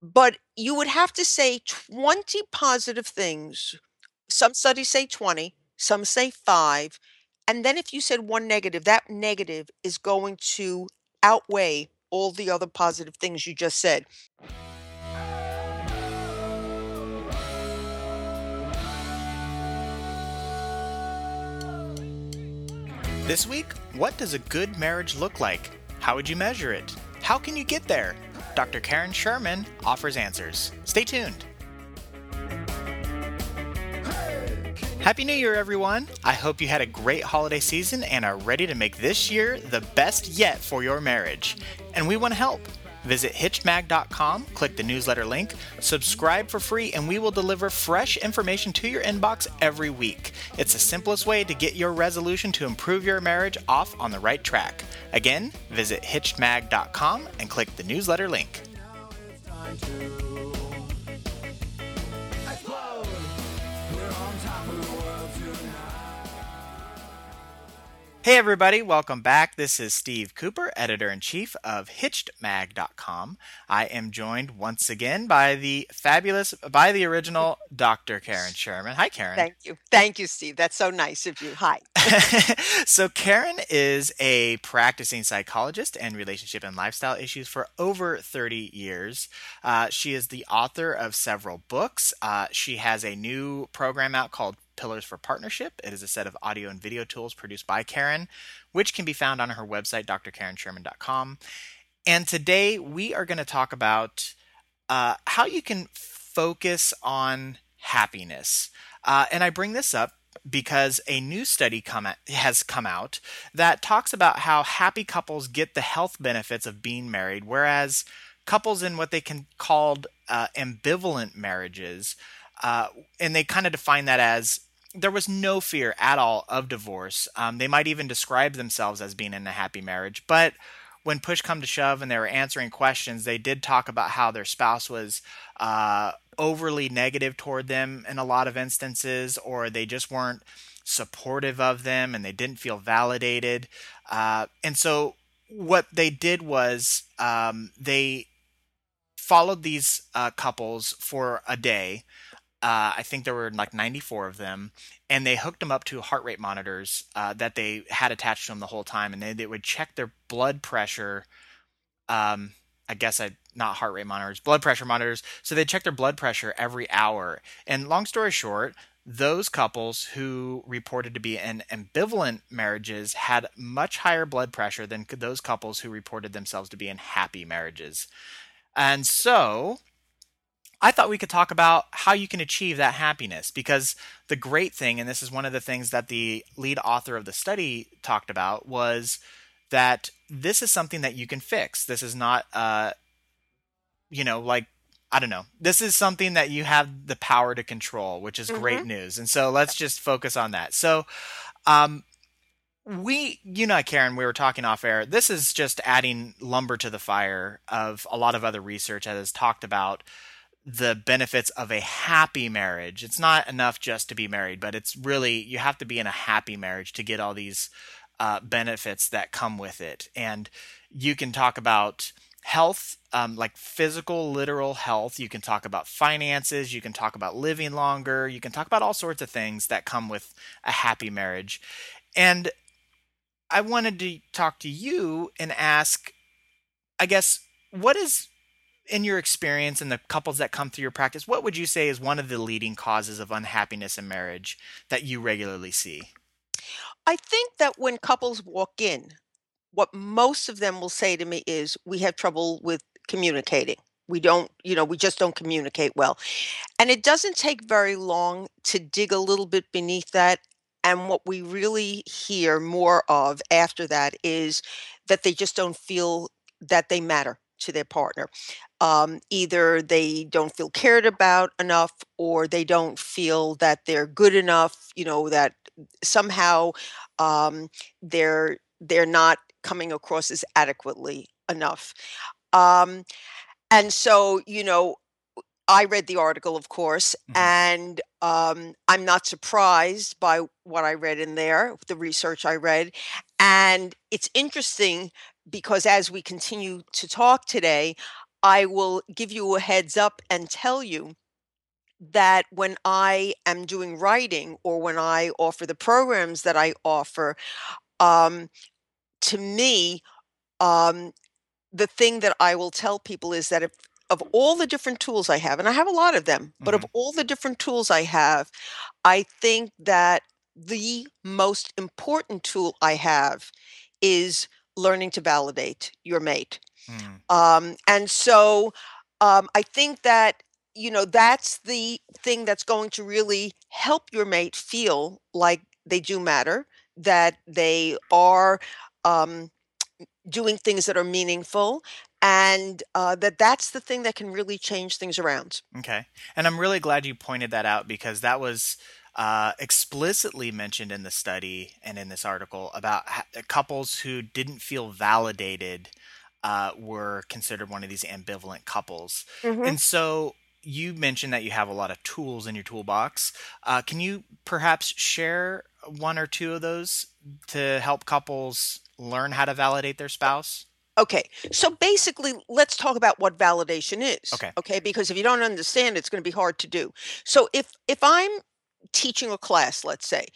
But you would have to say 20 positive things. Some studies say 20, some say 5, and then if you said 1 negative, that negative is going to outweigh all the other positive things you just said. This week, what does a good marriage look like? How would you measure it? How can you get there? Dr. Karen Sherman offers answers. Stay tuned. Happy New Year, everyone! I hope you had a great holiday season and are ready to make this year the best yet for your marriage. And we want to help. Visit hitchedmag.com, click the newsletter link, subscribe for free, and we will deliver fresh information to your inbox every week. It's the simplest way to get your resolution to improve your marriage off on the right track. Again, visit hitchedmag.com and click the newsletter link. Hey, everybody, welcome back. This is Steve Cooper, editor in chief of HitchedMag.com. I am joined once again by the fabulous, by the original Dr. Karen Sherman. Hi, Karen. Thank you. Thank you, Steve. That's so nice of you. Hi. so, Karen is a practicing psychologist and relationship and lifestyle issues for over 30 years. Uh, she is the author of several books. Uh, she has a new program out called Pillars for Partnership. It is a set of audio and video tools produced by Karen, which can be found on her website, drkarensherman.com. And today we are going to talk about uh, how you can focus on happiness. Uh, and I bring this up because a new study come at, has come out that talks about how happy couples get the health benefits of being married, whereas couples in what they can called uh, ambivalent marriages, uh, and they kind of define that as there was no fear at all of divorce. Um, they might even describe themselves as being in a happy marriage, but when push come to shove and they were answering questions, they did talk about how their spouse was uh, overly negative toward them in a lot of instances, or they just weren't supportive of them and they didn't feel validated. Uh, and so what they did was um, they followed these uh, couples for a day uh, I think there were like 94 of them, and they hooked them up to heart rate monitors uh, that they had attached to them the whole time, and they, they would check their blood pressure. Um, I guess I not heart rate monitors, blood pressure monitors. So they check their blood pressure every hour. And long story short, those couples who reported to be in ambivalent marriages had much higher blood pressure than those couples who reported themselves to be in happy marriages. And so I thought we could talk about how you can achieve that happiness because the great thing, and this is one of the things that the lead author of the study talked about, was that this is something that you can fix. This is not, uh, you know, like I don't know. This is something that you have the power to control, which is mm-hmm. great news. And so let's just focus on that. So, um, we, you know, Karen, we were talking off air. This is just adding lumber to the fire of a lot of other research that has talked about the benefits of a happy marriage. It's not enough just to be married, but it's really you have to be in a happy marriage to get all these uh, benefits that come with it. And you can talk about health, um, like physical, literal health. You can talk about finances. You can talk about living longer. You can talk about all sorts of things that come with a happy marriage. And I wanted to talk to you and ask, I guess, what is in your experience and the couples that come through your practice, what would you say is one of the leading causes of unhappiness in marriage that you regularly see? I think that when couples walk in, what most of them will say to me is, We have trouble with communicating. We don't, you know, we just don't communicate well. And it doesn't take very long to dig a little bit beneath that. And what we really hear more of after that is that they just don't feel that they matter to their partner. Um, either they don't feel cared about enough or they don't feel that they're good enough, you know, that somehow um, they're they're not coming across as adequately enough. Um, and so, you know, I read the article, of course, mm-hmm. and um, I'm not surprised by what I read in there, the research I read. And it's interesting because as we continue to talk today, I will give you a heads up and tell you that when I am doing writing or when I offer the programs that I offer, um, to me, um, the thing that I will tell people is that if of all the different tools I have, and I have a lot of them, but of Mhm. all the different tools I have, I think that the most important tool I have is learning to validate your mate. Mm. Um, and so, um, I think that, you know, that's the thing that's going to really help your mate feel like they do matter, that they are, um, doing things that are meaningful, and, uh, that that's the thing that can really change things around. Okay. And I'm really glad you pointed that out because that was uh, explicitly mentioned in the study and in this article about ha- couples who didn't feel validated uh, were considered one of these ambivalent couples. Mhm. And so you mentioned that you have a lot of tools in your toolbox. Uh, can you perhaps share one or two of those to help couples learn how to validate their spouse? Okay, so basically, let's talk about what validation is, Okay. okay? Because if you don't understand, it's gonna be hard to do. So if if I'm teaching a class, let's say,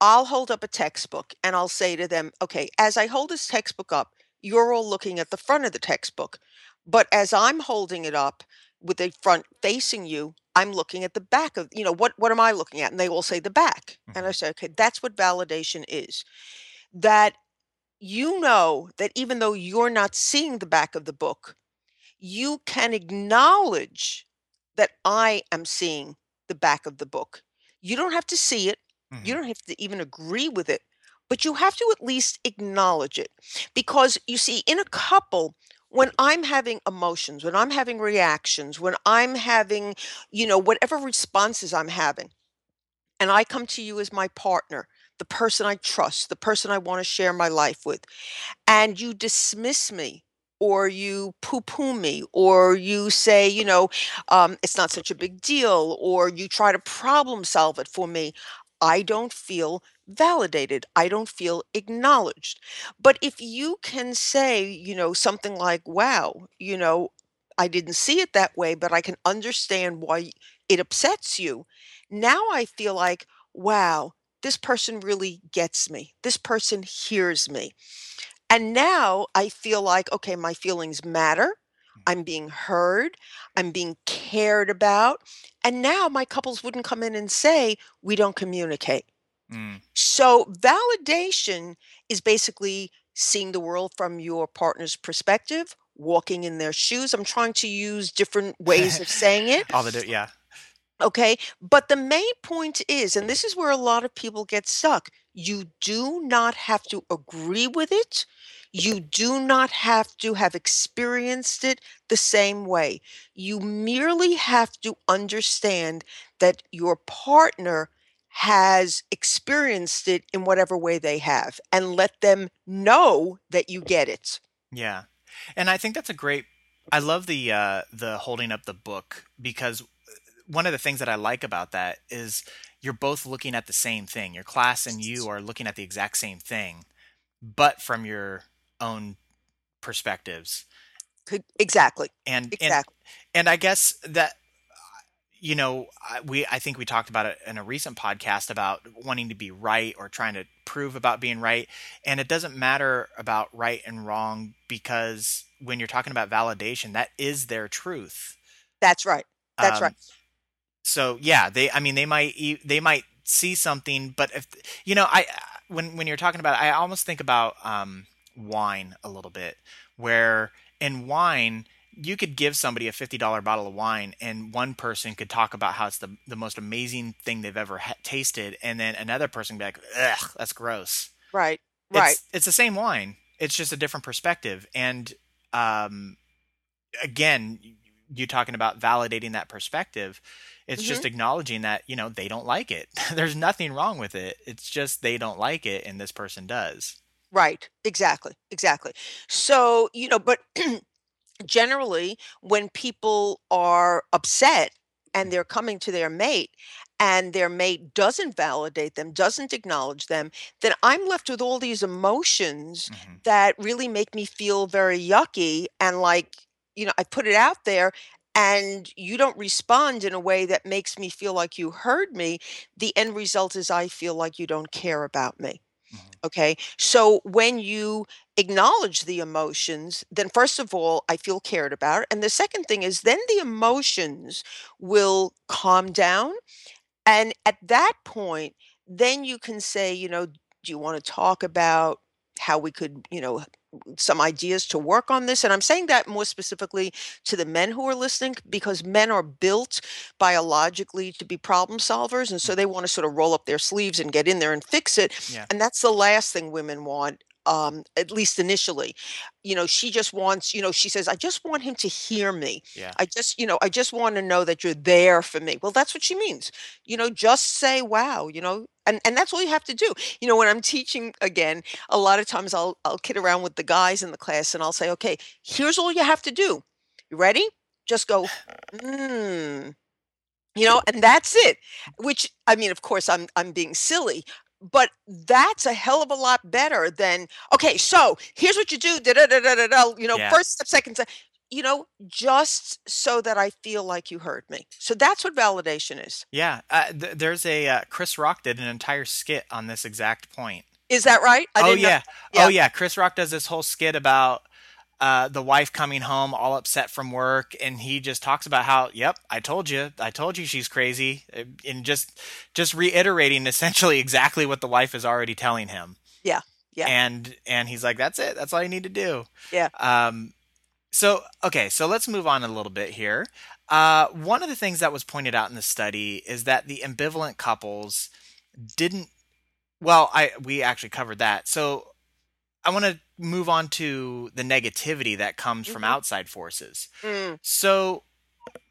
I'll hold up a textbook and I'll say to them, "Okay, as I hold this textbook up, you're all looking at the front of the textbook, but as I'm holding it up with the front facing you, I'm looking at the back of you know, what what am I looking at?" And they all say, "The back." And I hmm say, "Okay, that's what validation is." That you know that even though you're not seeing the back of the book, you can acknowledge that I am seeing the back of the book. You don't have to see it. You hmm don't have to even agree with it, but you have to at least acknowledge it. Because you see, in a couple, when I'm having emotions, when I'm having reactions, when I'm having, you know, whatever responses I'm having, and I come to you as my partner, the person I trust, the person I want to share my life with and you dismiss me or you poo-poo me or you say you know um, it's not such a big deal or you try to problem solve it for me i don't feel validated i don't feel acknowledged. But if you can say you know something like wow you know i didn't see it that way but i can understand why it upsets you now i feel like wow this person really gets me. This person hears me and now I feel like, okay, my feelings matter. I'm being heard. I'm being cared about. And now my couples wouldn't come in and say, we don't communicate. Mm. So validation is basically seeing the world from your partner's perspective, walking in their shoes. I'm trying to use different ways of saying it. All the di- yeah. Okay. But the main point is, and this is where a lot of people get stuck, you do not have to agree with it. You do not have to have experienced it the same way. You merely have to understand that your partner has experienced it in whatever way they have and let them know that you get it. Yeah. And I think that's a great I love the uh the holding up the book because one of the things that I like about that is you're both looking at the same thing. Your class and you are looking at the exact same thing, but from your own perspectives. Exactly. And and Exactly. and I guess that you know we I think we talked about it in a recent podcast about wanting to be right or trying to prove about being right, and it doesn't matter about right and wrong because when you're talking about validation, that is their truth. That's right. That's um, right. So yeah, they I mean they might they might see something, but if you know I when when you're talking about it, I almost think about um, wine a little bit, where in wine you could give somebody a fifty dollar bottle of wine, and one person could talk about how it's the the most amazing thing they've ever ha- tasted, and then another person be like, "Ugh, that's gross." Right. Right. It's it's the same wine, it's just a different perspective, and um, again, you talking about validating that perspective. It's hmm just acknowledging that, you know, they don't like it. There's nothing wrong with it. It's just they don't like it and this person does. Right. Exactly. Exactly. So, you know, but generally, when people are upset and they're coming to their mate and their mate doesn't validate them, doesn't acknowledge them, then I'm left with all these emotions hmm that really make me feel very yucky and like you know, I put it out there and you don't respond in a way that makes me feel like you heard me, the end result is I feel like you don't care about me. Mhm. Okay. So when you acknowledge the emotions, then first of all, I feel cared about. And the second thing is then the emotions will calm down. And at that point, then you can say, you know, do you want to talk about how we could, you know, some ideas to work on this? And I'm saying that more specifically to the men who are listening because men are built biologically to be problem solvers. And so Mm. they want to sort of roll up their sleeves and get in there and fix it. Yeah. And that's the last thing women want. Um, at least initially, you know, she just wants, you know, she says, I just want him to hear me. Yeah. I just, you know, I just want to know that you're there for me. Well, that's what she means. You know, just say wow, you know, and and that's all you have to do. You know, when I'm teaching again, a lot of times I'll I'll kid around with the guys in the class and I'll say, "Okay, here's all you have to do. You ready? Just go, mm, you know, and that's it. Which I mean, of course, I'm I'm being silly, but that's a hell of a lot better than okay. So here's what you do. Da da da da da. da, You know, Yeah. first step, second step. You know, just so that I feel like you heard me. So that's what validation is. Yeah. Uh, th- there's a uh, Chris Rock did an entire skit on this exact point. Is that right? I oh yeah. Yeah. Oh yeah. Chris Rock does this whole skit about uh, the wife coming home all upset from work, and he just talks about how, "Yep, I told you, I told you she's crazy," uh, and just just reiterating essentially exactly what the wife is already telling him. Yeah. Yeah. And and he's like, "That's it. That's all you need to do." Yeah. Um. So okay. So let's move on a little bit here. Uh, one of the things that was pointed out in the study is that the ambivalent couples didn't well i we actually covered that so i want to move on to the negativity that comes from Mhm. outside forces Mm, so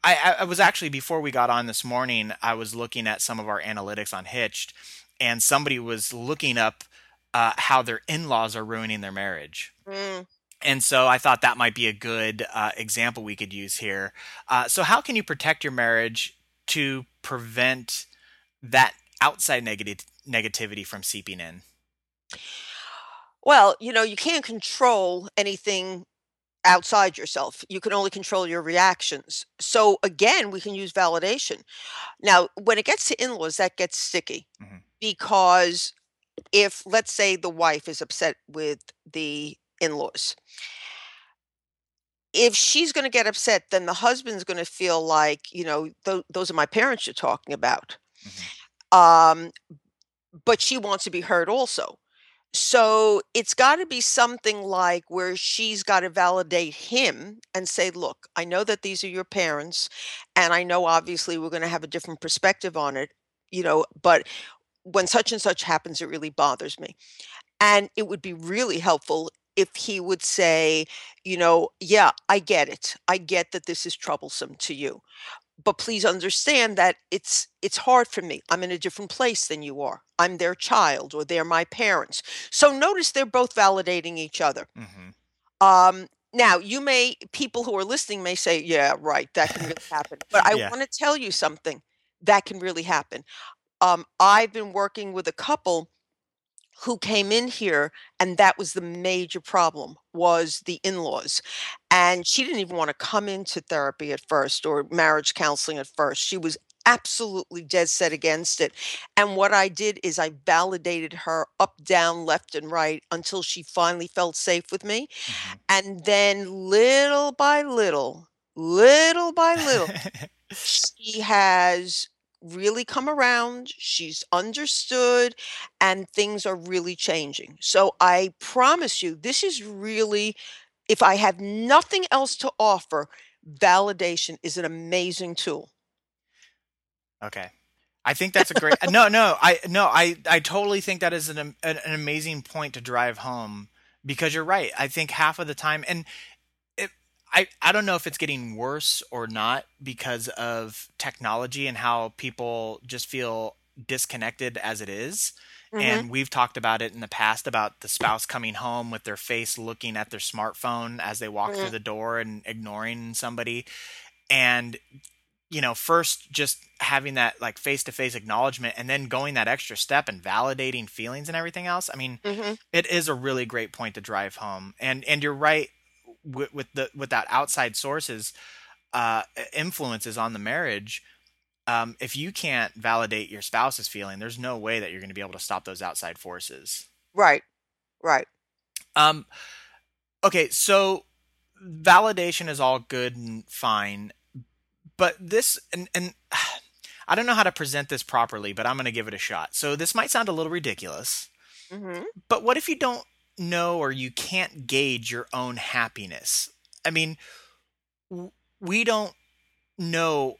I, I I was actually before we got on this morning i was looking at some of our analytics on hitched and somebody was looking up uh, how their in-laws are ruining their marriage mm. and so I thought that might be a good uh, example we could use here. Uh, so, how can you protect your marriage to prevent that outside negative negativity from seeping in? Well, you know, you can't control anything outside yourself. You can only control your reactions. So again, we can use validation. Now, when it gets to in-laws, that gets sticky Mhm. because if let's say the wife is upset with the in-laws, if she's going to get upset, then the husband's going to feel like, you know, "Tho- those are my parents you're talking about. Mhm. Um, but she wants to be heard also. So it's got to be something like where she's got to validate him and say, look, I know that these are your parents, and I know obviously we're going to have a different perspective on it, you know, but when such and such happens, it really bothers me. And it would be really helpful if he would say, you know, yeah, I get it. I get that this is troublesome to you but please understand that it's it's hard for me. I'm in a different place than you are. I'm their child or they're my parents. So notice they're both validating each other. hmm Um now you may people who are listening may say, yeah, right, that can really happen. But I Yeah. want to tell you something that can really happen. Um I've been working with a couple who came in here and that was the major problem was the in-laws and she didn't even want to come into therapy at first or marriage counseling at first. She was absolutely dead set against it and what i did is i validated her up down left and right until she finally felt safe with me hmm and then little by little little by little she has really come around, she's understood, and things are really changing. So I promise you, this is really, if I have nothing else to offer, validation is an amazing tool. Okay. I think that's a great. Uh, no, no, I no, I I totally think that is an an, an amazing point to drive home because you're right. I think half of the time, and I I don't know if it's getting worse or not because of technology and how people just feel disconnected as it is. Mhm. And we've talked about it in the past about the spouse coming home with their face looking at their smartphone as they walk through Mm, the door and ignoring somebody. And you know, first just having that like face to face acknowledgement and then going that extra step and validating feelings and everything else. I mean, mhm. it is a really great point to drive home. And and you're right with, with the without outside sources uh, influences on the marriage um, if you can't validate your spouse's feeling there's no way that you're going to be able to stop those outside forces. Right. Right. Um okay so validation is all good and fine but this and and I don't know how to present this properly, but I'm going to give it a shot. So this might sound a little ridiculous, hmm but what if you don't know or you can't gauge your own happiness? I mean, we don't know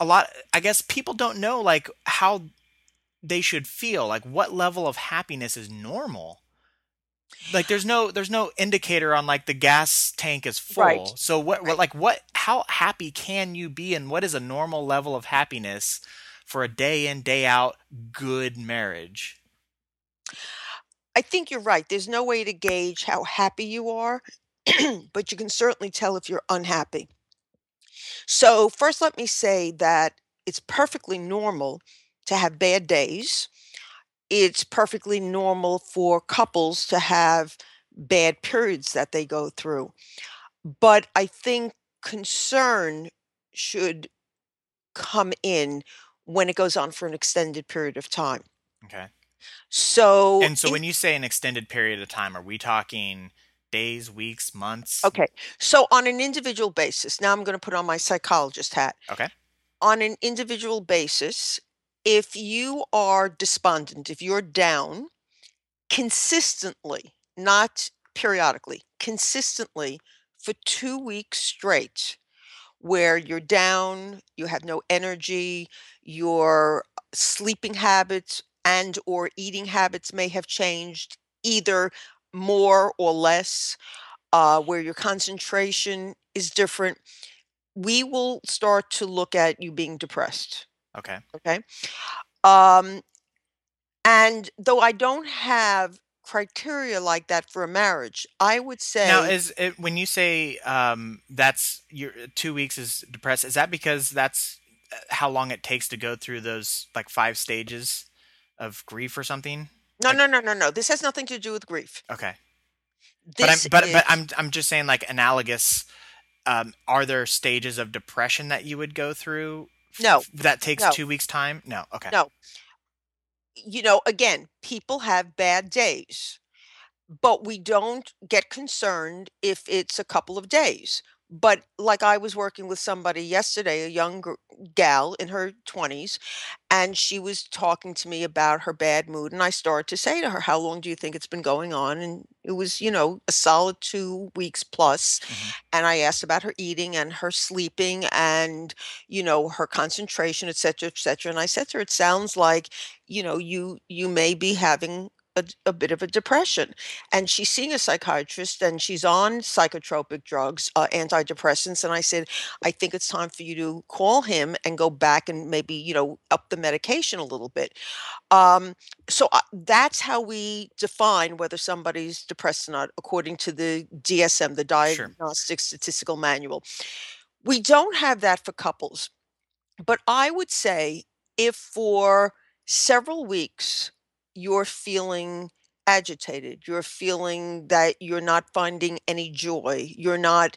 a lot. I guess people don't know like how they should feel, like what level of happiness is normal. Like there's no there's no indicator on like the gas tank is full. right So what what like what how happy can you be and what is a normal level of happiness for a day in day out good marriage? I think you're right there's no way to gauge how happy you are but you can certainly tell if you're unhappy so first let me say that it's perfectly normal to have bad days it's perfectly normal for couples to have bad periods that they go through. But I think concern should come in when it goes on for an extended period of time. Okay. So, And so in when you say an extended period of time, are we talking days, weeks, months? okay, so on an individual basis, now I'm going to put on my psychologist hat. Okay. On an individual basis, if you are despondent, if you're down consistently, not periodically, consistently for two weeks straight, where you're down, you have no energy, your uh, sleeping habits and or eating habits may have changed either more or less, uh, where your concentration is different, we will start to look at you being depressed. Okay. Okay. Um, and though I don't have criteria like that for a marriage, I would say Now, is it when you say um, that's your two weeks is depressed? Is that because that's uh, how long it takes to go through those like five stages of grief or something? no, Like, no, no, no, no. This has nothing to do with grief. okay, but I'm This but but I'm I'm just saying like analogous. Um, are there stages of depression that you would go through no, f- that takes no, two weeks time? No. Okay. no. You know, again, people have bad days. But we don't get concerned if it's a couple of days. But like I was working with somebody yesterday, a young gal in her 20s, and she was talking to me about her bad mood. And I started to say to her, How long do you think it's been going on? And it was, you know, a solid two weeks plus. hmm And I asked about her eating and her sleeping and, you know, her concentration, et cetera, et cetera. And I said to her, It sounds like, you know, you you may be having a, a bit of a depression and she's seeing a psychiatrist and she's on psychotropic drugs, uh, antidepressants. And I said, I think it's time for you to call him and go back and maybe, you know, up the medication a little bit. Um, so uh, that's how we define whether somebody's depressed or not, according to the DSM, the Sure. Diagnostic Statistical Manual. We don't have that for couples, but I would say if for several weeks you're feeling agitated, you're feeling that you're not finding any joy, you're not,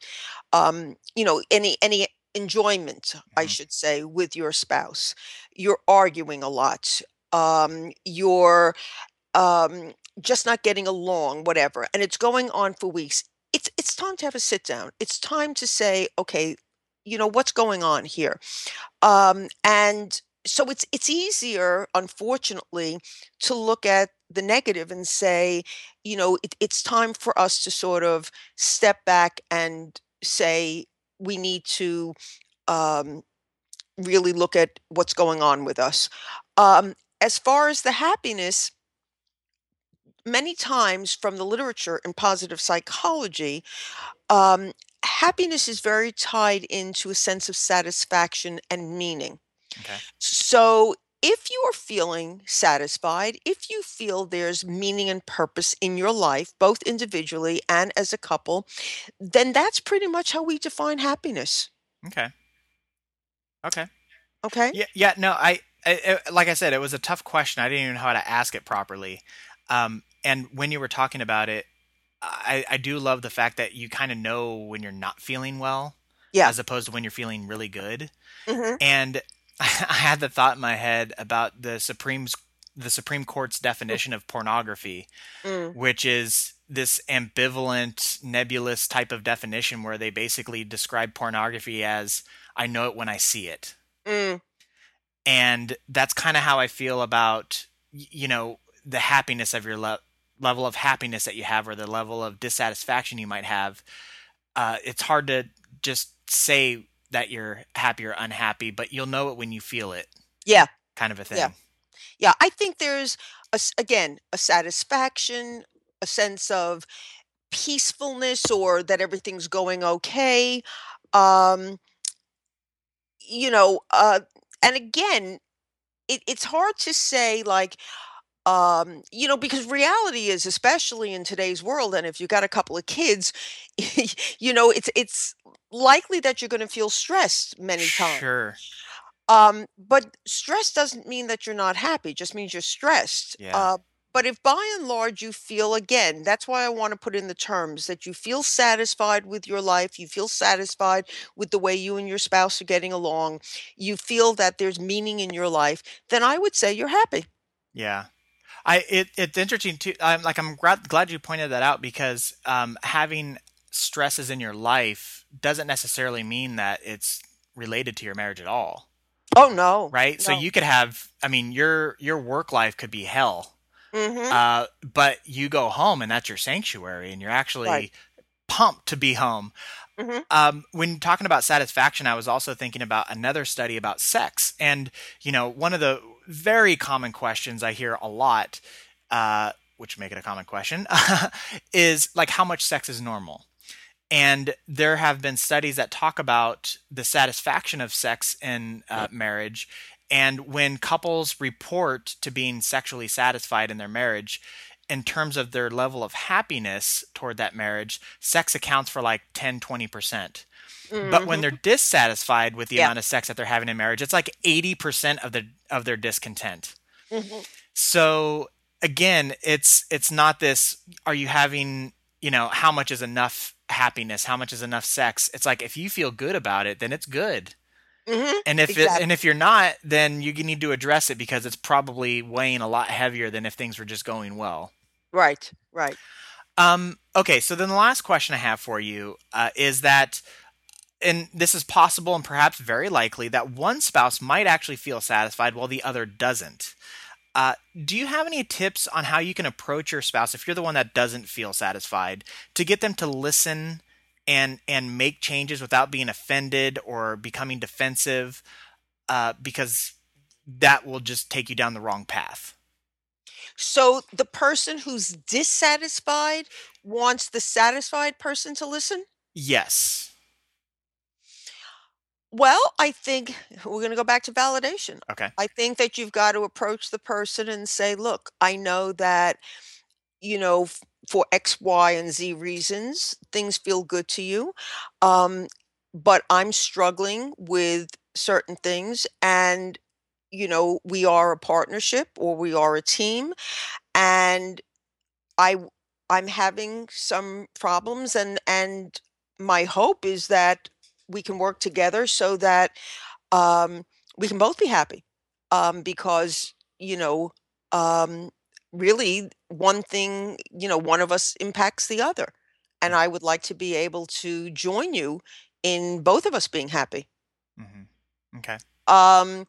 um, you know, any any enjoyment, I hmm should say, with your spouse. You're arguing a lot. Um, you're um, just not getting along, whatever, and it's going on for weeks. It's it's time to have a sit down. It's time to say, okay, you know, what's going on here? Um, and so it's it's easier, unfortunately, to look at the negative and say, you know, it, it's time for us to sort of step back and say we need to um, really look at what's going on with us. Um, as far as the happiness, many times from the literature in positive psychology, um, happiness is very tied into a sense of satisfaction and meaning. Okay. So, if you are feeling satisfied, if you feel there's meaning and purpose in your life, both individually and as a couple, then that's pretty much how we define happiness. Okay. Okay. Okay? Yeah. Yeah. No. I, I, like I said, it was a tough question. I didn't even know how to ask it properly. Um, and when you were talking about it, I, I do love the fact that you kind of know when you're not feeling well, Yeah. as opposed to when you're feeling really good. hmm And I had the thought in my head about the Supreme's the Supreme Court's definition of pornography, Mm. which is this ambivalent, nebulous type of definition where they basically describe pornography as I know it when I see it. Mm. And that's kind of how I feel about you know the happiness of your le- level of happiness that you have or the level of dissatisfaction you might have. Uh, it's hard to just say that you're happy or unhappy, but you'll know it when you feel it, Yeah. kind of a thing. Yeah. Yeah. I think there's a again a satisfaction, a sense of peacefulness, or that everything's going okay. Um, you know, uh, and again, it, it's hard to say like um you know because reality is especially in today's world and if you got a couple of kids you know it's it's likely that you're going to feel stressed many times Sure. um but stress doesn't mean that you're not happy it just means you're stressed Yeah. uh but if by and large you feel again that's why i want to put in the terms that you feel satisfied with your life you feel satisfied with the way you and your spouse are getting along you feel that there's meaning in your life then i would say you're happy Yeah. I it it's interesting too. I'm like I'm glad glad you pointed that out because um, having stresses in your life doesn't necessarily mean that it's related to your marriage at all, oh no right? So you could have, I mean, your your work life could be hell, mm-hmm uh, but you go home and that's your sanctuary, and you're right actually pumped to be home. mm-hmm Um, when talking about satisfaction, I was also thinking about another study about sex. And, you know, one of the very common questions I hear a lot, uh, which make it a common question, is like how much sex is normal. And there have been studies that talk about the satisfaction of sex in uh, marriage. And when couples report to being sexually satisfied in their marriage, in terms of their level of happiness toward that marriage, sex accounts for like 10, 20%. But when mm-hmm they're dissatisfied with the yeah amount of sex that they're having in marriage, it's like 80% of the of their discontent. mm-hmm So again, it's it's not this are you having, you know, how much is enough happiness, how much is enough sex? It's like if you feel good about it, then it's good. mm-hmm And if it, and if you're not, then you need to address it because it's probably weighing a lot heavier than if things were just going well. right right Um, okay, so then the last question I have for you uh, is that, and this is possible and perhaps very likely, that one spouse might actually feel satisfied while the other doesn't. Uh, do you have any tips on how you can approach your spouse if you're the one that doesn't feel satisfied to get them to listen and and make changes without being offended or becoming defensive? Uh, because that will just take you down the wrong path. So the person who's dissatisfied wants the satisfied person to listen? Yes. Well, I think we're going to go back to validation. Okay. I think that you've got to approach the person and say, look, I know that, you know, f- for X, Y, and Z reasons, things feel good to you. Um, but I'm struggling with certain things. And, you know, we are a partnership or we are a team. And I, I'm having some problems and and my hope is that we can work together so that um, we can both be happy um, because you know um, really one thing you know one of us impacts the other and I would like to be able to join you in both of us being happy. hmm Okay. Um,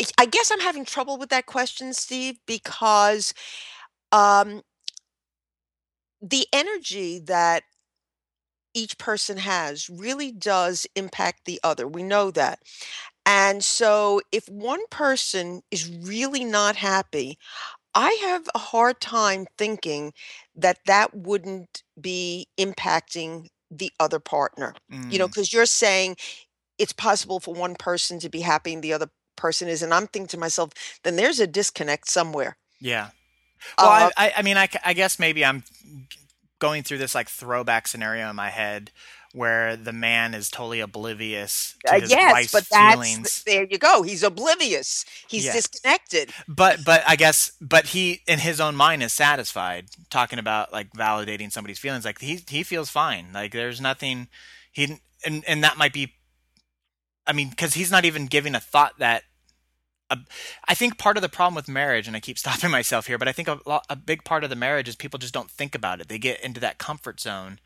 I I guess I'm having trouble with that question, Steve, because um, the energy that each person has really does impact the other. We know that. And so if one person is really not happy, I have a hard time thinking that that wouldn't be impacting the other partner. You know, Mm, because you're saying it's possible for one person to be happy and the other person is. And I'm thinking to myself, then there's a disconnect somewhere. yeah. Well, Uh, I, I, mean, I, I guess maybe I'm going through this like throwback scenario in my head where the man is totally oblivious to his Uh, his yes, wife's but that's feelings. there you go. He's oblivious. He's Yeah. disconnected. But but I guess but he in his own mind is satisfied talking about like validating somebody's feelings. Like he he feels fine. Like there's nothing he and and that might be. I mean, because he's not even giving a thought that. A, I think part of the problem with marriage, and I keep stopping myself here, but I think a, a big part of the marriage is people just don't think about it. They get into that comfort zone,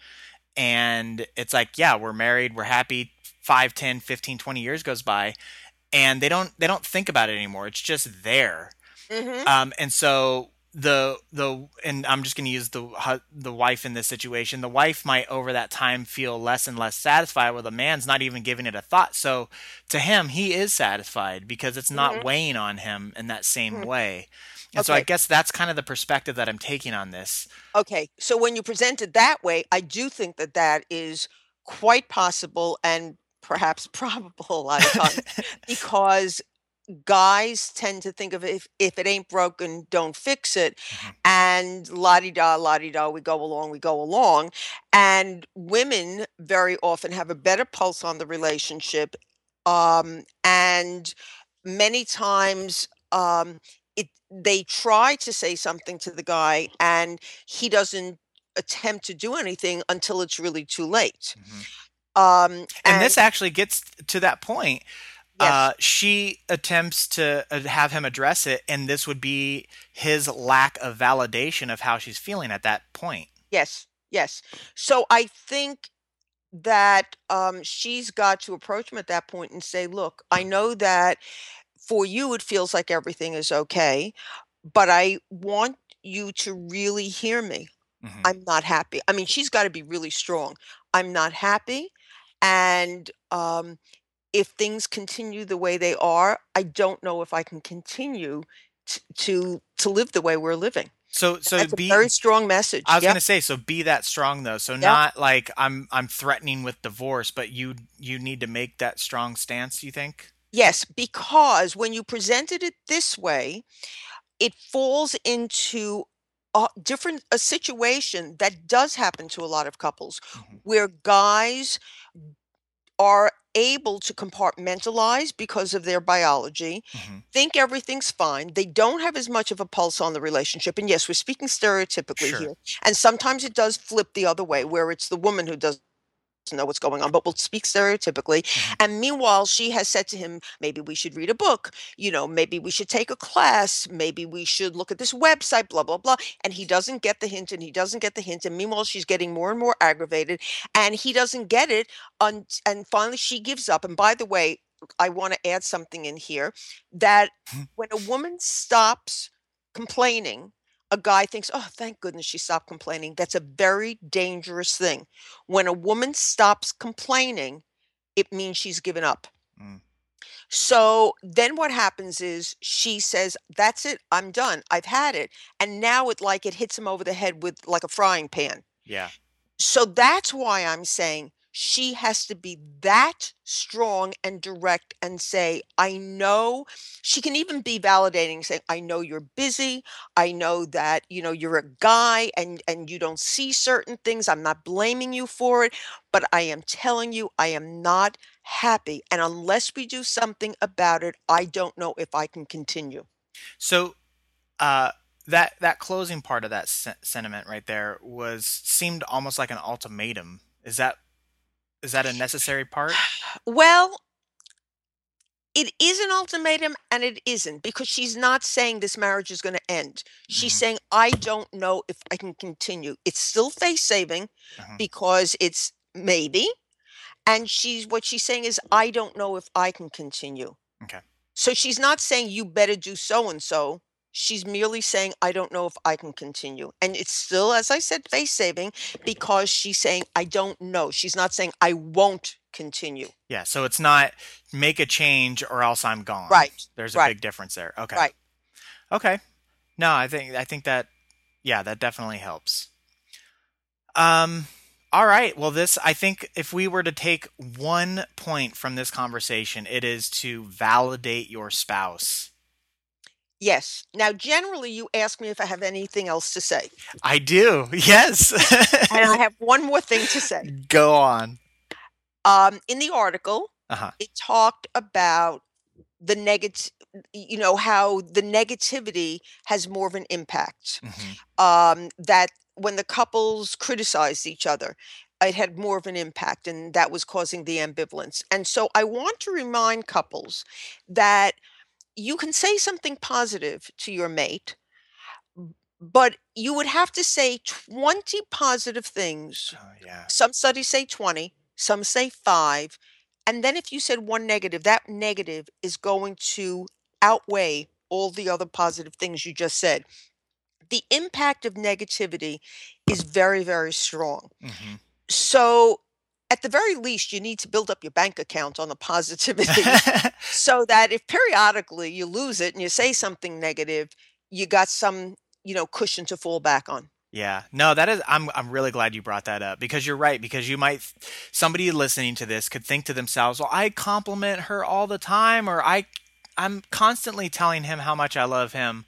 and it's like, yeah, we're married, we're happy. 5, 10, 15, 20 years goes by, and they don't they don't think about it anymore. It's just there. hmm Um, and so the the and I'm just going to use the the wife in this situation. The wife might over that time feel less and less satisfied, where the man's not even giving it a thought. So to him, he is satisfied because it's not Mhm. weighing on him in that same Mhm. way. And so I guess that's kind of the perspective that I'm taking on this. Okay. So when you present it that way, I do think that that is quite possible and perhaps probable a lot of times because guys tend to think of if if it ain't broken, don't fix it, Mhm. and la di da, la di da, we go along, we go along. And women very often have a better pulse on the relationship, um, and many times um, it they try to say something to the guy, and he doesn't attempt to do anything until it's really too late. Mhm. Um, And and this actually gets to that point. Yes, Uh, she attempts to uh, have him address it, and this would be his lack of validation of how she's feeling at that point. yes, yes. So I think that um, she's got to approach him at that point and say, "Look, I know that for you it feels like everything is okay, but I want you to really hear me. hmm I'm not happy." I mean, she's got to be really strong. I'm not happy, and um, if things continue the way they are, I don't know if I can continue t- to to live the way we're living. So, so that's a be. very strong message. I was Yep. gonna say, so be that strong though. So Yep. not like I'm I'm threatening with divorce, but you you need to make that strong stance. You think? Yes, because when you presented it this way, it falls into a different a situation that does happen to a lot of couples hmm where guys are able to compartmentalize because of their biology, hmm think everything's fine. They don't have as much of a pulse on the relationship. And yes, we're speaking stereotypically Sure. here. And sometimes it does flip the other way where it's the woman who does know what's going on, but we'll speak stereotypically. hmm And meanwhile, she has said to him, maybe we should read a book, you know, maybe we should take a class, maybe we should look at this website, blah, blah, blah. And he doesn't get the hint and he doesn't get the hint. And meanwhile, she's getting more and more aggravated and he doesn't get it. Un- and finally, she gives up. And by the way, I want to add something in here that when a woman stops complaining, a guy thinks, oh, thank goodness she stopped complaining. That's a very dangerous thing. When a woman stops complaining, it means she's given up. Mm. So then what happens is she says, That's it, I'm done. I've had it. And now it like it hits him over the head with like a frying pan. Yeah. So that's why I'm saying she has to be that strong and direct and say, I know she can even be validating, saying, I know you're busy. I know that, you know, you're a guy and and you don't see certain things. I'm not blaming you for it, but I am telling you I am not happy. And unless we do something about it, I don't know if I can continue. So, uh, that that closing part of that sen- sentiment right there was seemed almost like an ultimatum. Is that is that a necessary part? Well, it is an ultimatum and it isn't because she's not saying this marriage is going to end. She's hmm saying, I don't know if I can continue. It's still face saving hmm because it's maybe. And she's what she's saying is, I don't know if I can continue. Okay. So she's not saying you better do so and so. She's merely saying, I don't know if I can continue. And it's still, as I said, face saving because she's saying, I don't know. She's not saying, I won't continue. Yeah. So it's not make a change or else I'm gone. Right. There's a Right. big difference there. Okay. Right. Okay. No, I think I think that yeah, that definitely helps. Um all right. Well, this I think if we were to take one point from this conversation, it is to validate your spouse. Yes. Now, generally, you ask me if I have anything else to say. I do. Yes. And I have one more thing to say. Go on. Um, in the article, Uh-huh. it talked about the negative you know, how the negativity has more of an impact. Mhm. Um, that when the couples criticized each other, it had more of an impact, and that was causing the ambivalence. And so I want to remind couples that you can say something positive to your mate, but you would have to say 20 positive things. Oh, yeah. Some studies say 20, some say 5, and then if you said 1 negative, that negative is going to outweigh all the other positive things you just said. The impact of negativity is very, very strong. Mhm. So, at the very least, you need to build up your bank account on the positivity so that if periodically you lose it and you say something negative, you got some, you know, cushion to fall back on. Yeah. No, that is I'm I'm really glad you brought that up because you're right because you might somebody listening to this could think to themselves, "Well, I compliment her all the time or I I'm constantly telling him how much I love him."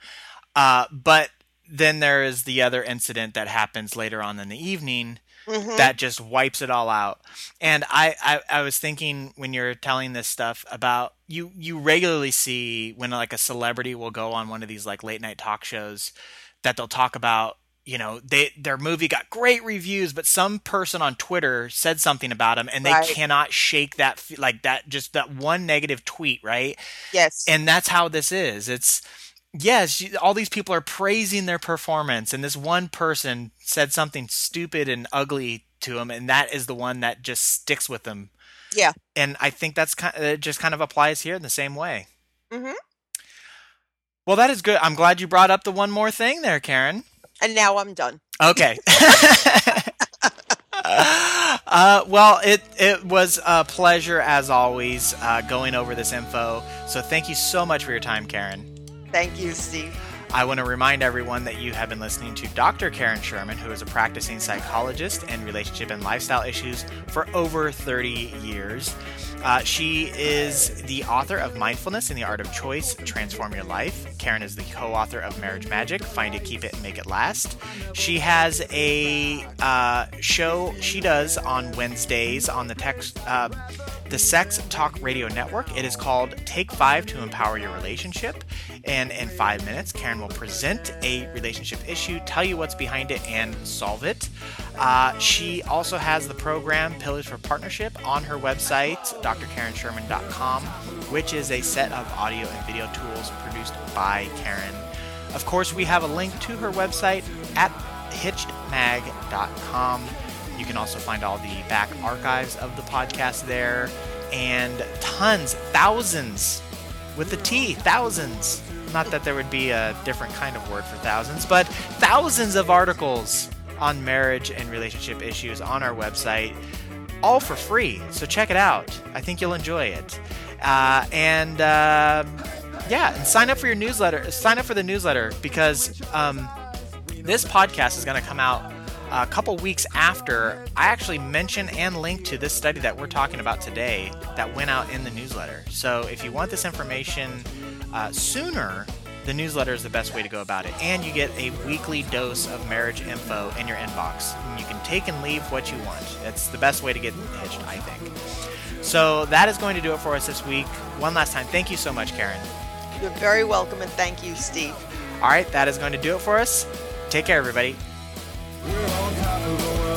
Uh but then there is the other incident that happens later on in the evening Mhm. that just wipes it all out. And I, I, I was thinking when you're telling this stuff about you you regularly see when like a celebrity will go on one of these like late night talk shows that they'll talk about you know they their movie got great reviews but some person on Twitter said something about them and they Right. cannot shake that like that just that one negative tweet right Yes. and that's how this is it's yes you- all these people are praising their performance and this one person said something stupid and ugly to him and that is the one that just sticks with them Yeah. and i think that's kind it just kind of applies here in the same way Mhm. well that is good i'm glad you brought up the one more thing there karen And now I'm done. Okay. uh, well, it it was a pleasure as always uh, going over this info. So thank you so much for your time, Karen. Thank you, Steve. I want to remind everyone that you have been listening to Dr. Karen Sherman, who is a practicing psychologist in relationship and lifestyle issues for over 30 years. Uh, she is the author of Mindfulness in the Art of Choice Transform Your Life. Karen is the co author of Marriage Magic Find It, Keep It, and Make It Last. She has a uh, show she does on Wednesdays on the text. Uh, the Sex Talk Radio Network. It is called Take Five to Empower Your Relationship. And in five minutes, Karen will present a relationship issue, tell you what's behind it, and solve it. Uh, she also has the program Pillars for Partnership on her website, drkarensherman.com, which is a set of audio and video tools produced by Karen. Of course, we have a link to her website at hitchedmag.com. You can also find all the back archives of the podcast there and tons, thousands with the T, thousands. Not that there would be a different kind of word for thousands, but thousands of articles on marriage and relationship issues on our website, all for free. So check it out. I think you'll enjoy it. Uh, and uh, yeah, and sign up for your newsletter. Sign up for the newsletter because um, this podcast is going to come out a couple weeks after I actually mention and link to this study that we're talking about today that went out in the newsletter. So if you want this information uh, sooner, the newsletter is the best way to go about it. And you get a weekly dose of marriage info in your inbox. And you can take and leave what you want. That's the best way to get hitched, I think. So that is going to do it for us this week. One last time, thank you so much, Karen. You're very welcome, and thank you, Steve. All right, that is going to do it for us. Take care, everybody. We're on top of the